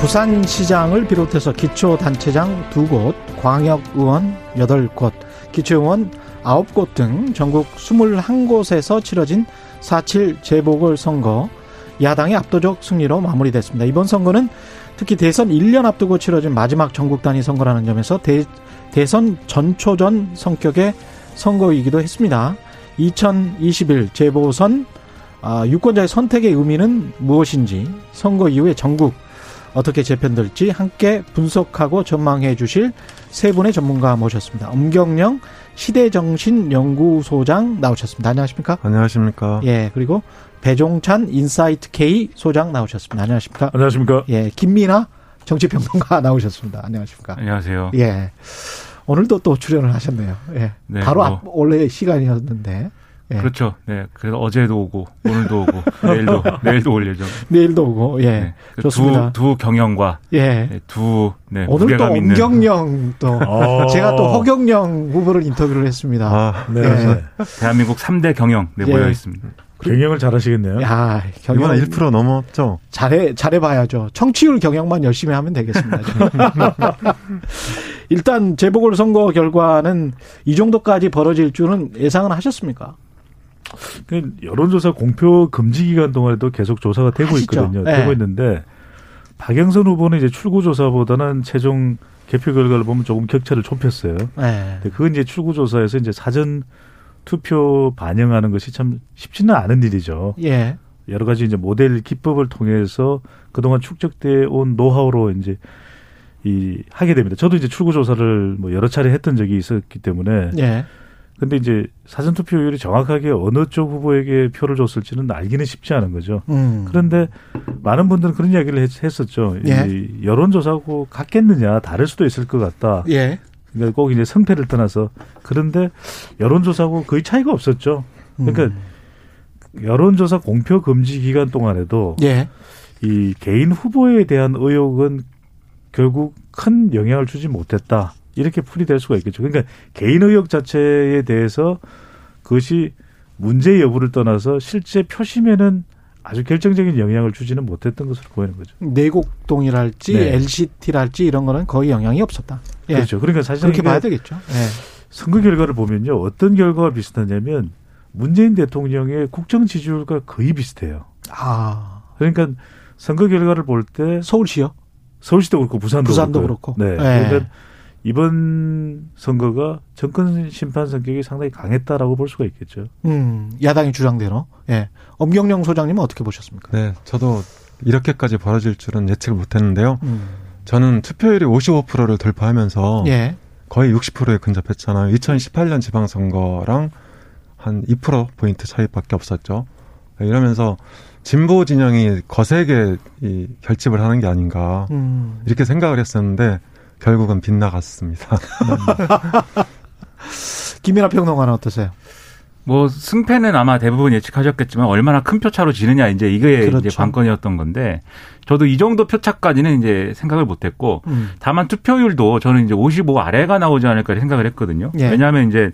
부산시장을 비롯해서 기초단체장 두 곳, 광역의원 여덟 곳 기초의원 아홉 곳 등 전국 스물한 곳에서 치러진 4.7 재보궐선거 야당의 압도적 승리로 마무리됐습니다. 이번 선거는 특히 대선 1년 앞두고 치러진 마지막 전국 단위 선거라는 점에서 대, 대선 전초전 성격의 선거이기도 했습니다. 2021 재보선 아, 유권자의 선택의 의미는 무엇인지 선거 이후에 정국 어떻게 재편될지 함께 분석하고 전망해 주실 세 분의 전문가 모셨습니다. 엄경영 시대정신연구소장 나오셨습니다. 안녕하십니까? 안녕하십니까? 예, 그리고 배종찬 인사이트 K 소장 나오셨습니다. 안녕하십니까? 안녕하십니까? 예, 김민아 정치평론가 나오셨습니다. 안녕하십니까? 안녕하세요. 예. 오늘도 또 출연을 하셨네요. 예. 네, 바로 뭐. 앞, 원래 시간이었는데. 예. 그렇죠. 네. 그래서 어제도 오고 오늘도 오고 내일도 내일도 올 예정. 내일도 오고, 예. 네. 그 좋습니다. 두, 두 경영과 예. 네, 두 네, 오늘 또 엄경영 또 어. 제가 또 허경영 후보를 인터뷰를 했습니다. 아, 네. 예. 대한민국 3대 경영 네, 예. 모여 있습니다. 경영을 잘하시겠네요. 야, 경영 이번에 1% 넘었죠? 잘해 잘해 봐야죠. 청취율 경영만 열심히 하면 되겠습니다. 일단 재보궐 선거 결과는 이 정도까지 벌어질 줄은 예상은 하셨습니까? 그 여론조사 공표 금지 기간 동안에도 계속 조사가 되고 하시죠. 있거든요. 네. 되고 있는데 박영선 후보는 이제 출구조사보다는 최종 개표 결과를 보면 조금 격차를 좁혔어요. 네. 그건 이제 출구조사에서 이제 사전 투표 반영하는 것이 참 쉽지는 않은 일이죠. 예. 여러 가지 이제 모델 기법을 통해서 그동안 축적돼 온 노하우로 이제 이 하게 됩니다. 저도 이제 출구 조사를 뭐 여러 차례 했던 적이 있었기 때문에 예. 근데 이제 사전 투표율이 정확하게 어느 쪽 후보에게 표를 줬을지는 알기는 쉽지 않은 거죠. 음. 그런데 많은 분들은 그런 이야기를 했, 했었죠. 예. 이 여론조사하고 같겠느냐, 다를 수도 있을 것 같다. 예. 그러니까 꼭 이제 성패를 떠나서 그런데 여론조사하고 거의 차이가 없었죠. 그러니까 음. 여론조사 공표 금지 기간 동안에도 예. 이 개인 후보에 대한 의혹은 결국 큰 영향을 주지 못했다. 이렇게 풀이될 수가 있겠죠. 그러니까 개인 의혹 자체에 대해서 그것이 문제 여부를 떠나서 실제 표심에는 아주 결정적인 영향을 주지는 못했던 것으로 보이는 거죠. 내곡동이랄지 네. LCT랄지 이런 거는 거의 영향이 없었다. 예. 그렇죠. 그러니까 사실 그렇게 봐야 되겠죠. 예. 선거 결과를 보면요. 어떤 결과가 비슷하냐면 문재인 대통령의 국정 지지율과 거의 비슷해요. 아. 그러니까 선거 결과를 볼 때 서울시요? 서울시도 그렇고 부산도, 부산도 그렇고요. 그렇고. 네. 예. 그러니까 이번 선거가 정권 심판 성격이 상당히 강했다라고 볼 수가 있겠죠. 음, 야당의 주장대로. 예. 엄경영 소장님은 어떻게 보셨습니까? 네, 저도 이렇게까지 벌어질 줄은 예측을 못 했는데요. 음. 저는 투표율이 55%를 돌파하면서 예. 거의 60%에 근접했잖아요. 2018년 지방선거랑 한 2%포인트 차이밖에 없었죠. 네, 이러면서 진보 진영이 거세게 이 결집을 하는 게 아닌가 음. 이렇게 생각을 했었는데 결국은 빗나갔습니다. 김민아 평론가는 어떠세요? 뭐 승패는 아마 대부분 예측하셨겠지만 얼마나 큰 표차로 지느냐 이제 이게 그렇죠. 이제 관건이었던 건데 저도 이 정도 표차까지는 이제 생각을 못했고 음. 다만 투표율도 저는 이제 55 아래가 나오지 않을까 생각을 했거든요. 예. 왜냐하면 이제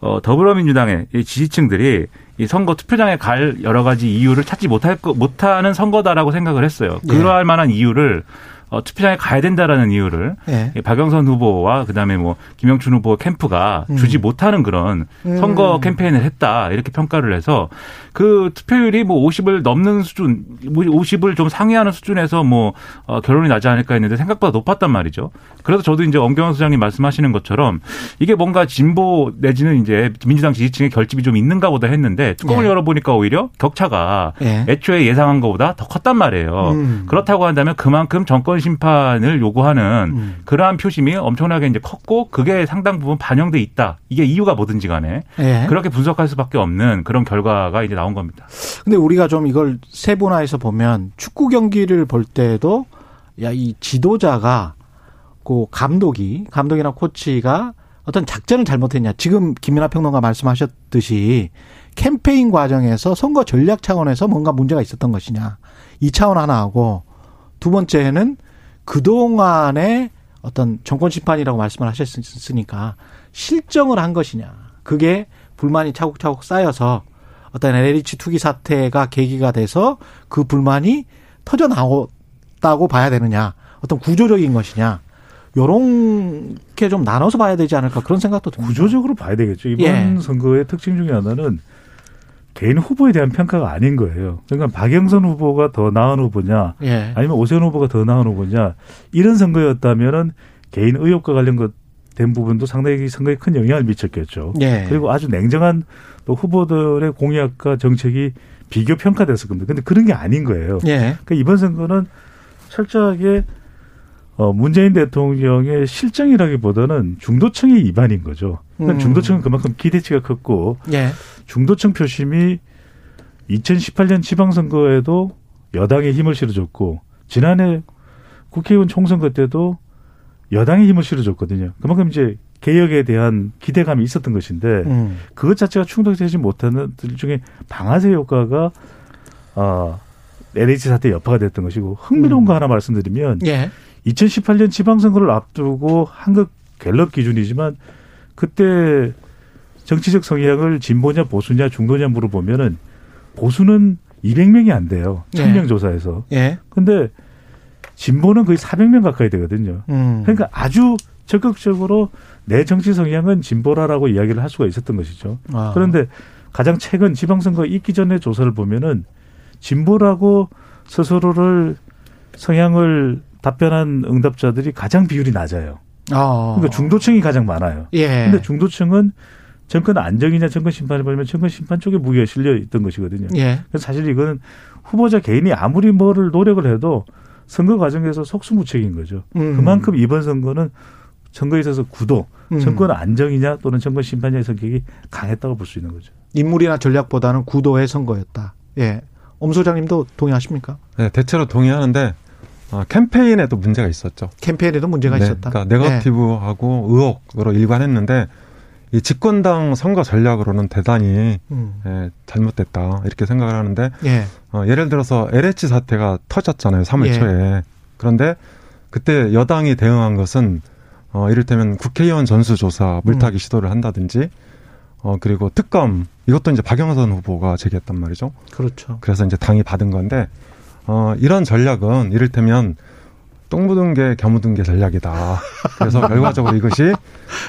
어, 더불어민주당의 이 지지층들이 이 선거 투표장에 갈 여러 가지 이유를 찾지 못할 거, 못하는 선거다라고 생각을 했어요. 예. 그러할 만한 이유를 어, 투표장에 가야 된다라는 이유를 예. 이 박영선 후보와 그다음에 뭐 김영춘 후보 캠프가 음. 주지 못하는 그런 음. 선거 캠페인을 했다 이렇게 평가를 해서 그 투표율이 뭐 50을 넘는 수준, 50을 좀 상회하는 수준에서 뭐 어, 결론이 나지 않을까 했는데 생각보다 높았단 말이죠. 그래서 저도 이제 엄경원 소장님 말씀하시는 것처럼 이게 뭔가 진보 내지는 이제 민주당 지지층의 결집이 좀 있는가 보다 했는데 뚜껑을 예. 열어보니까 오히려 격차가 예. 애초에 예상한 것보다 더 컸단 말이에요. 음. 그렇다고 한다면 그만큼 정권 심판을 요구하는 음. 그러한 표심이 엄청나게 이제 컸고 그게 상당 부분 반영돼 있다. 이게 이유가 뭐든지 간에 예. 그렇게 분석할 수밖에 없는 그런 결과가 이제 나온 겁니다. 근데 우리가 좀 이걸 세분화해서 보면 축구 경기를 볼 때도 야 이 지도자가 그 감독이 감독이나 코치가 어떤 작전을 잘못했냐 지금 김민하 평론가 말씀하셨듯이 캠페인 과정에서 선거 전략 차원에서 뭔가 문제가 있었던 것이냐 이 차원 하나 하고 두 번째는 그동안의 어떤 정권 심판이라고 말씀을 하셨으니까 실정을 한 것이냐 그게 불만이 차곡차곡 쌓여서 어떤 LH 투기 사태가 계기가 돼서 그 불만이 터져 나오 있었다고 봐야 되느냐, 어떤 구조적인 것이냐, 요런 게좀 나눠서 봐야 되지 않을까 그런 생각도 듭니다. 구조적으로 봐야 되겠죠. 이번 예. 선거의 특징 중에 하나는 개인 후보에 대한 평가가 아닌 거예요. 그러니까 박영선 후보가 더 나은 후보냐, 예. 아니면 오세훈 후보가 더 나은 후보냐 이런 선거였다면은 개인 의혹과 관련된 부분도 상당히 선거에 큰 영향을 미쳤겠죠. 예. 그리고 아주 냉정한 또 후보들의 공약과 정책이 비교 평가됐을 겁니다. 근데 그런 게 아닌 거예요. 예. 그러니까 이번 선거는 철저하게 어 문재인 대통령의 실정이라기보다는 중도층의 위반인 거죠. 그러니까 음. 중도층은 그만큼 기대치가 컸고 예. 중도층 표심이 2018년 지방선거에도 여당에 힘을 실어줬고 지난해 국회의원 총선거 때도 여당에 힘을 실어줬거든요. 그만큼 이제 개혁에 대한 기대감이 있었던 것인데 음. 그것 자체가 충족되지 못하는 들 중에 방아쇠 효과가 아 LH 사태 여파가 됐던 것이고 흥미로운 음. 거 하나 말씀드리면 예. 2018년 지방선거를 앞두고 한국 갤럽 기준이지만 그때 정치적 성향을 진보냐 보수냐 중도냐 물어보면은 보수는 200명이 안 돼요. 예. 청명 조사에서. 예. 근데 진보는 거의 400명 가까이 되거든요. 음. 그러니까 아주 적극적으로 내 정치 성향은 진보라라고 이야기를 할 수가 있었던 것이죠. 아. 그런데 가장 최근 지방선거 있기 전에 조사를 보면은 진보라고 스스로를 성향을 답변한 응답자들이 가장 비율이 낮아요. 아. 그러니까 중도층이 가장 많아요. 예. 근데 중도층은 정권 안정이냐 정권 심판을 보면 정권 심판 쪽에 무게가 실려 있던 것이거든요. 예. 그래서 사실 이거는 후보자 개인이 아무리 뭐를 노력을 해도 선거 과정에서 속수무책인 거죠. 음. 그만큼 이번 선거는 선거에 있어서 구도, 음. 정권 안정이냐 또는 정권 심판이냐의 성격이 강했다고 볼 수 있는 거죠. 인물이나 전략보다는 구도의 선거였다. 예. 엄 소장님도 동의하십니까? 네, 대체로 동의하는데 아, 캠페인에도 문제가 있었죠. 캠페인에도 문제가 네, 있었다. 그러니까 예. 네거티브하고 의혹으로 일관했는데 이 집권당 선거 전략으로는 대단히 음. 예, 잘못됐다 이렇게 생각을 하는데 예. 어, 예를 들어서 LH 사태가 터졌잖아요. 3월 예. 초에. 그런데 그때 여당이 대응한 것은 어, 이를테면 국회의원 전수조사 물타기 음. 시도를 한다든지 어, 그리고 특검 이것도 이제 박영선 후보가 제기했단 말이죠. 그렇죠. 그래서 이제 당이 받은 건데 어, 이런 전략은 이를테면 똥 묻은 게 겨묻은 게 전략이다. 그래서 결과적으로 이것이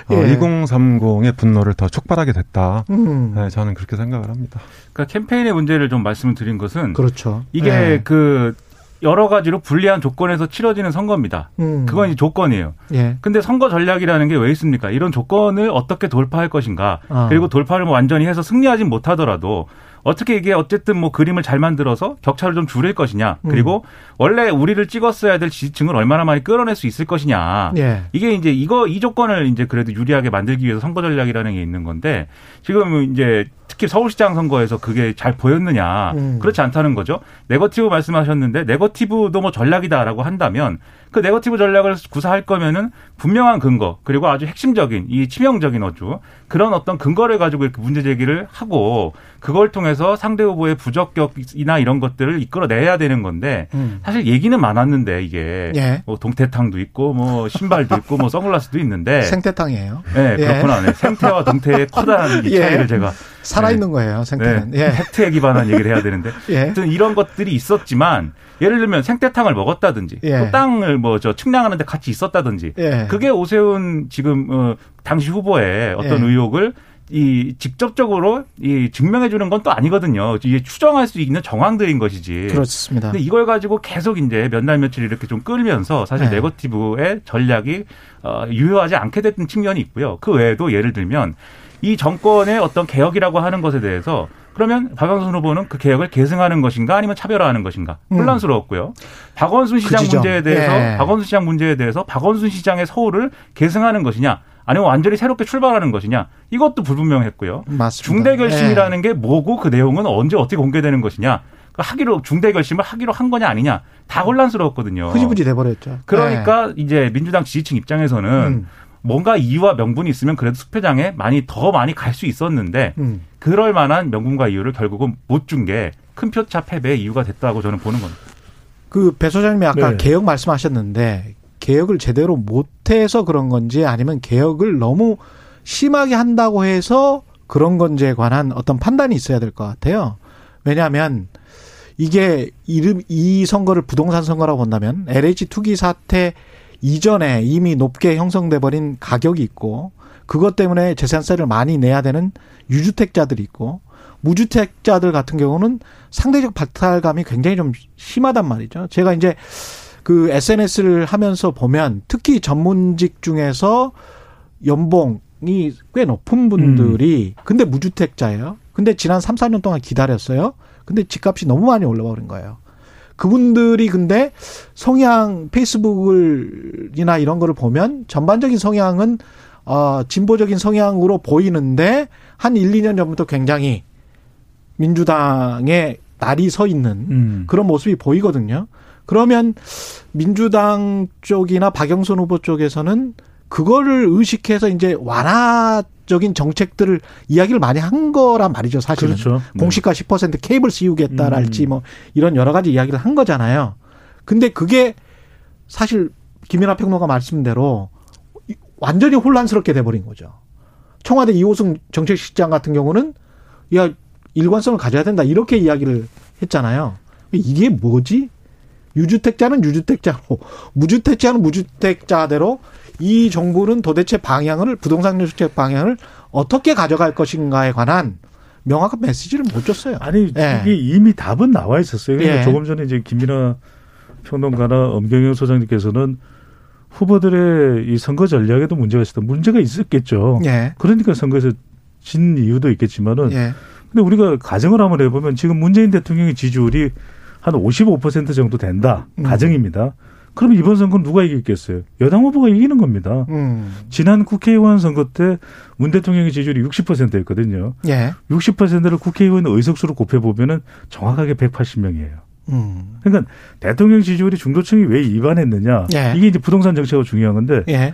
어, 예. 2030의 분노를 더 촉발하게 됐다. 음. 네, 저는 그렇게 생각을 합니다. 그러니까 캠페인의 문제를 좀 말씀을 드린 것은 그렇죠. 이게 예. 그 여러 가지로 불리한 조건에서 치러지는 선거입니다. 음. 그건 이제 조건이에요. 예. 근데 선거 전략이라는 게 왜 있습니까? 이런 조건을 어떻게 돌파할 것인가. 아. 그리고 돌파를 뭐 완전히 해서 승리하진 못하더라도 어떻게 이게 어쨌든 뭐 그림을 잘 만들어서 격차를 좀 줄일 것이냐. 음. 그리고 원래 우리를 찍었어야 될 지지층을 얼마나 많이 끌어낼 수 있을 것이냐. 예. 이게 이제 이거 이 조건을 이제 그래도 유리하게 만들기 위해서 선거 전략이라는 게 있는 건데 지금 이제 특히 서울시장 선거에서 그게 잘 보였느냐 음. 그렇지 않다는 거죠. 네거티브 말씀하셨는데 네거티브도 뭐 전략이다라고 한다면 그 네거티브 전략을 구사할 거면은 분명한 근거 그리고 아주 핵심적인 이 치명적인 아주 그런 어떤 근거를 가지고 이렇게 문제 제기를 하고 그걸 통해서 상대 후보의 부적격이나 이런 것들을 이끌어내야 되는 건데 음. 사실 얘기는 많았는데 이게 예. 뭐 동태탕도 있고 뭐 신발도 있고 뭐 선글라스도 있는데 생태탕이에요. 네, 예. 그렇구나. 네. 생태와 동태의 커다란 이 예. 차이를 제가 살아있는 거예요, 생태는. 네, 예. 팩트에 기반한 얘기를 해야 되는데 예. 하여튼 이런 것들이 있었지만 예를 들면 생태탕을 먹었다든지 예. 또 땅을 뭐 저 측량하는데 같이 있었다든지 예. 그게 오세훈 지금 어, 당시 후보의 어떤 예. 의혹을 이 직접적으로 이 증명해 주는 건 또 아니거든요. 이게 추정할 수 있는 정황들인 것이지. 그렇습니다. 근데 이걸 가지고 계속 이제 몇 날 며칠 이렇게 좀 끌면서 사실 네. 네거티브의 전략이 어, 유효하지 않게 됐던 측면이 있고요. 그 외에도 예를 들면 이 정권의 어떤 개혁이라고 하는 것에 대해서 그러면 박영선 후보는 그 개혁을 계승하는 것인가 아니면 차별화하는 것인가 음. 혼란스러웠고요. 박원순 시장 지점. 문제에 대해서 예. 박원순 시장 문제에 대해서 박원순 시장의 서울을 계승하는 것이냐 아니면 완전히 새롭게 출발하는 것이냐 이것도 불분명했고요. 맞습니다. 중대 결심이라는 게 뭐고 그 내용은 언제 어떻게 공개되는 것이냐. 그 하기로 중대 결심을 하기로 한 거냐 아니냐 다 혼란스러웠거든요. 예. 흐지부지 돼버렸죠. 그러니까 이제 민주당 지지층 입장에서는 음. 뭔가 이유와 명분이 있으면 그래도 수표장에 많이 더 많이 갈 수 있었는데 예. 음. 그럴 만한 명분과 이유를 결국은 못 준 게 큰 표차 패배의 이유가 됐다고 저는 보는 겁니다. 그 배 소장님이 아까 네. 개혁 말씀하셨는데 개혁을 제대로 못해서 그런 건지 아니면 개혁을 너무 심하게 한다고 해서 그런 건지에 관한 어떤 판단이 있어야 될 것 같아요. 왜냐하면 이게 이름 이 선거를 부동산 선거라고 본다면 LH 투기 사태 이전에 이미 높게 형성돼 버린 가격이 있고 그것 때문에 재산세를 많이 내야 되는 유주택자들이 있고 무주택자들 같은 경우는 상대적 박탈감이 굉장히 좀 심하단 말이죠. 제가 이제 그 SNS를 하면서 보면 특히 전문직 중에서 연봉이 꽤 높은 분들이 근데 무주택자예요. 근데 지난 3, 4년 동안 기다렸어요. 근데 집값이 너무 많이 올라와 버린 거예요. 그분들이 근데 성향 페이스북을이나 이런 거를 보면 전반적인 성향은 어 진보적인 성향으로 보이는데 한 1, 2년 전부터 굉장히 민주당에 날이 서 있는 음. 그런 모습이 보이거든요. 그러면 민주당 쪽이나 박영선 후보 쪽에서는 그거를 의식해서 이제 완화적인 정책들을 이야기를 많이 한 거란 말이죠, 사실은. 그렇죠. 네. 공시가 10% 케이블 씌우겠다랄지 음. 뭐 이런 여러 가지 이야기를 한 거잖아요. 근데 그게 사실 김연아 평론가 말씀대로 이- 완전히 혼란스럽게 돼버린 거죠. 청와대 이호승 정책실장 같은 경우는 야 일관성을 가져야 된다 이렇게 이야기를 했잖아요. 이게 뭐지? 유주택자는 유주택자로 무주택자는 무주택자대로 이 정부는 도대체 방향을 부동산 정책 방향을 어떻게 가져갈 것인가에 관한 명확한 메시지를 못 줬어요. 아니 예. 이게 이미 답은 나와 있었어요. 그러니까 예. 조금 전에 이제 김민아 평론가나 엄경영 소장님께서는 후보들의 이 선거 전략에도 문제가 있었다. 문제가 있었겠죠. 예. 그러니까 선거에서 진 이유도 있겠지만은 예. 근데 우리가 가정을 한번 해보면 지금 문재인 대통령의 지지율이 한 55% 정도 된다. 음. 가정입니다. 그러면 이번 선거는 누가 이기겠어요? 여당 후보가 이기는 겁니다. 음. 지난 국회의원 선거 때 문 대통령의 지지율이 60%였거든요. 예. 60%를 국회의원 의석수로 곱해보면은 정확하게 180명이에요. 음. 그러니까 대통령 지지율이 중도층이 왜 위반했느냐. 예. 이게 이제 부동산 정책가 중요한 건데 예.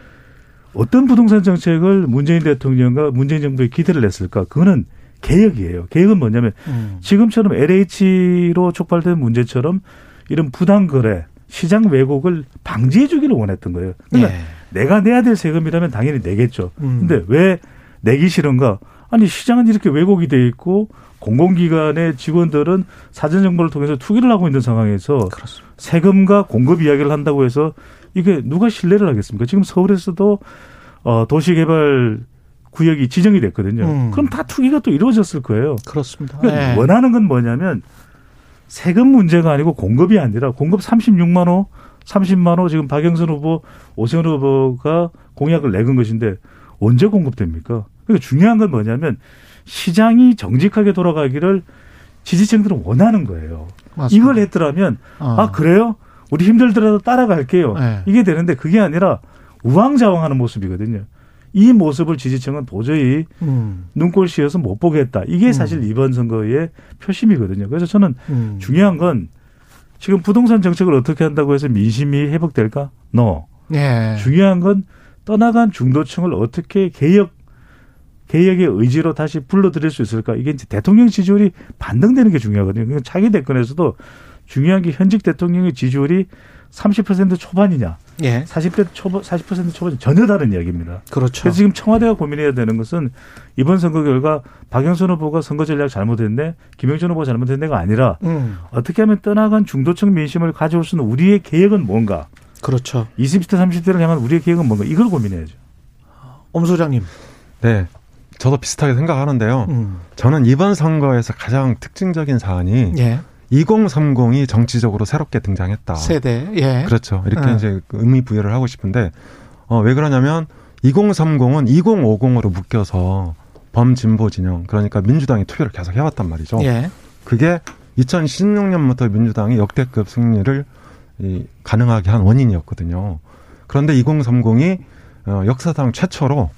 어떤 부동산 정책을 문재인 대통령과 문재인 정부에 기대를 냈을까? 그거는 개혁이에요. 개혁은 뭐냐면 음. 지금처럼 LH로 촉발된 문제처럼 이런 부당 거래, 시장 왜곡을 방지해 주기를 원했던 거예요. 그러니까 예. 내가 내야 될 세금이라면 당연히 내겠죠. 음. 근데 왜 내기 싫은가? 아니 시장은 이렇게 왜곡이 돼 있고 공공기관의 직원들은 사전 정보를 통해서 투기를 하고 있는 상황에서 그렇습니다. 세금과 공급 이야기를 한다고 해서 이게 누가 신뢰를 하겠습니까? 지금 서울에서도 어 도시개발 구역이 지정이 됐거든요. 음. 그럼 다 투기가 또 이루어졌을 거예요. 그렇습니다. 그러니까 예. 원하는 건 뭐냐면 세금 문제가 아니고 공급이 아니라 공급 36만 호, 30만 호 지금 박영선 후보, 오세훈 후보가 공약을 내건 것인데 언제 공급됩니까? 그러니까 중요한 건 뭐냐면 시장이 정직하게 돌아가기를 지지층들은 원하는 거예요. 맞습니다. 이걸 했더라면 어. 아 그래요? 우리 힘들더라도 따라갈게요. 네. 이게 되는데 그게 아니라 우왕좌왕하는 모습이거든요. 이 모습을 지지층은 도저히 음. 눈꼴 씌어서 못 보겠다. 이게 사실 이번 선거의 표심이거든요. 그래서 저는 음. 중요한 건 지금 부동산 정책을 어떻게 한다고 해서 민심이 회복될까? No. 예. 중요한 건 떠나간 중도층을 어떻게 개혁 개혁의 의지로 다시 불러들일 수 있을까? 이게 이제 대통령 지지율이 반등되는 게 중요하거든요. 그러니까 차기 대권에서도 중요한 게 현직 대통령의 지지율이 30% 초반이냐, 예. 40대 초반, 40% 초반 전혀 다른 이야기입니다. 그렇죠. 그래서 지금 청와대가 고민해야 되는 것은 이번 선거 결과 박영선 후보가 선거 전략 잘못했네, 김영준 후보가 잘못했네가 아니라 음. 어떻게 하면 떠나간 중도층 민심을 가져올 수 있는 우리의 계획은 뭔가, 그렇죠. 20대 30대를 향한 우리의 계획은 뭔가 이걸 고민해야죠. 엄 소장님. 네. 저도 비슷하게 생각하는데요. 음. 저는 이번 선거에서 가장 특징적인 사안이 예. 2030이 정치적으로 새롭게 등장했다. 세대. 예. 그렇죠. 이렇게 네. 이제 그 의미 부여를 하고 싶은데 어, 왜 그러냐면 2030은 2050으로 묶여서 범진보 진영 그러니까 민주당이 투표를 계속 해왔단 말이죠. 예. 그게 2016년부터 민주당이 역대급 승리를 이, 가능하게 한 원인이었거든요. 그런데 2030이 어, 역사상 최초로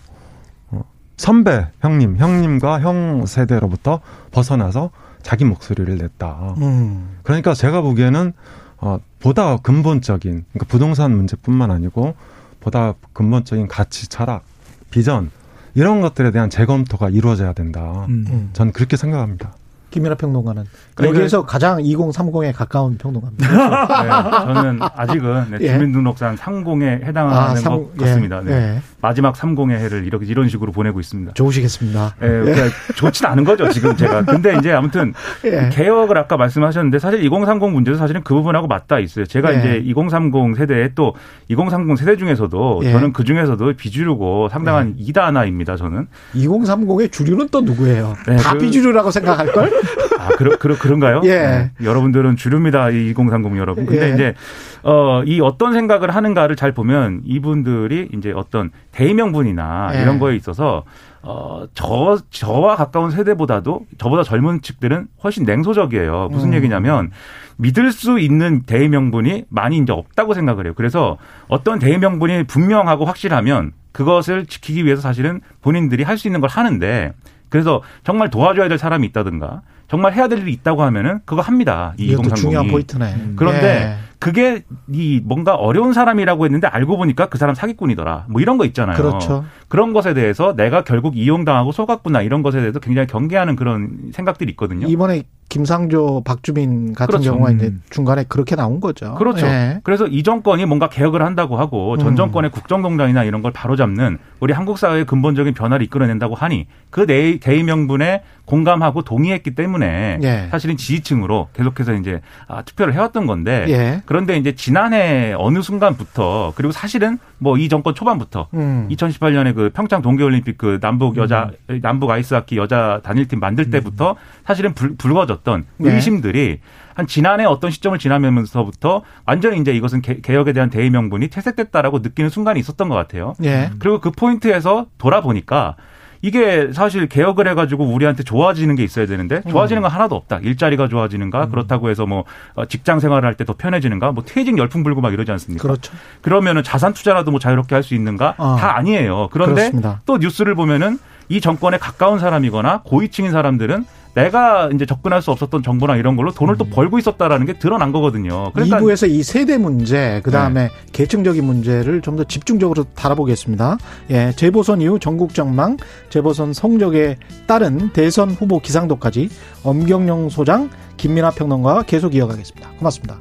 어, 선배 형님, 형님과 형 세대로부터 벗어나서 자기 목소리를 냈다. 음. 그러니까 제가 보기에는 어, 보다 근본적인 그러니까 부동산 문제뿐만 아니고 보다 근본적인 가치, 철학, 비전 이런 것들에 대한 재검토가 이루어져야 된다. 음. 음. 전 그렇게 생각합니다. 김민하 평론가는 그러니까 여기에서 가장 2030에 가까운 평론가입니다. 네, 저는 아직은 네, 예. 주민등록상 상공에 해당하는 아, 상- 것 같습니다. 예, 네. 예. 마지막 삼공의 해를 이렇게 이런 식으로 보내고 있습니다. 좋으시겠습니다. 예, 그러니까 좋진 않은 거죠 지금 제가. 근데 이제 아무튼 예. 개혁을 아까 말씀하셨는데 사실 2030 문제도 사실은 그 부분하고 맞닿아 있어요. 제가 예. 이제 2030 세대에 또 2030 세대 중에서도 예. 저는 그 중에서도 비주류고 상당한 이다나입니다. 저는. 2030의 주류는 또 누구예요? 네, 다 그- 비주류라고 생각할 걸? 아, 그러, 그러, 그런가요? 예. 네. 여러분들은 주류입니다. 이2030 여러분. 근데 예. 이제, 어, 이 어떤 생각을 하는가를 잘 보면 이분들이 이제 어떤 대의명분이나 예. 이런 거에 있어서 어, 저, 저와 가까운 세대보다도 저보다 젊은 측들은 훨씬 냉소적이에요. 무슨 음. 얘기냐면 믿을 수 있는 대의 명분이 많이 이제 없다고 생각을 해요. 그래서 어떤 대의 명분이 분명하고 확실하면 그것을 지키기 위해서 사실은 본인들이 할 수 있는 걸 하는데 그래서 정말 도와줘야 될 사람이 있다든가 정말 해야 될 일이 있다고 하면은 그거 합니다. 이 이것도 2030이. 중요한 포인트네. 그런데 예. 그게 이 뭔가 어려운 사람이라고 했는데 알고 보니까 그 사람 사기꾼이더라. 뭐 이런 거 있잖아요. 그렇죠. 그런 것에 대해서 내가 결국 이용당하고 속았구나 이런 것에 대해서 굉장히 경계하는 그런 생각들이 있거든요. 이번에 김상조, 박주민 같은 그렇죠. 경우가 이제 음. 중간에 그렇게 나온 거죠. 그렇죠. 예. 그래서 이 정권이 뭔가 개혁을 한다고 하고 전 음. 정권의 국정농단이나 이런 걸 바로잡는 우리 한국 사회의 근본적인 변화를 이끌어낸다고 하니 그 대- 대의 명분에 공감하고 동의했기 때문에 예. 사실은 지지층으로 계속해서 이제 아, 투표를 해왔던 건데 예. 그런데 이제 지난해 어느 순간부터 그리고 사실은 뭐 이 정권 초반부터 음. 2018년에 그 평창 동계올림픽 그 남북 여자 남북 아이스하키 여자 단일팀 만들 때부터 사실은 불, 불거졌 던 네. 의심들이 한 지난해 어떤 시점을 지나면서부터 완전히 이제 이것은 개, 개혁에 대한 대의 명분이 퇴색됐다라고 느끼는 순간이 있었던 것 같아요. 예. 그리고 그 포인트에서 돌아보니까 이게 사실 개혁을 해가지고 우리한테 좋아지는 게 있어야 되는데 좋아지는 건 하나도 없다. 일자리가 좋아지는가 그렇다고 해서 뭐 어, 직장 생활을 할 때 더 편해지는가 뭐 퇴직 열풍 불고 막 이러지 않습니까? 그렇죠. 그러면은 자산 투자라도 뭐 자유롭게 할 수 있는가? 어. 다 아니에요. 그런데 그렇습니다. 또 뉴스를 보면은 이 정권에 가까운 사람이거나 고위층인 사람들은 내가 이제 접근할 수 없었던 정보나 이런 걸로 돈을 또 벌고 있었다라는 게 드러난 거거든요. 그러니까 2부에서 이 세대 문제, 그 다음에 네. 계층적인 문제를 좀 더 집중적으로 다뤄보겠습니다. 예, 재보선 이후 전국 전망, 재보선 성적에 따른 대선 후보 기상도까지 엄경영 소장, 김민아 평론가와 계속 이어가겠습니다. 고맙습니다.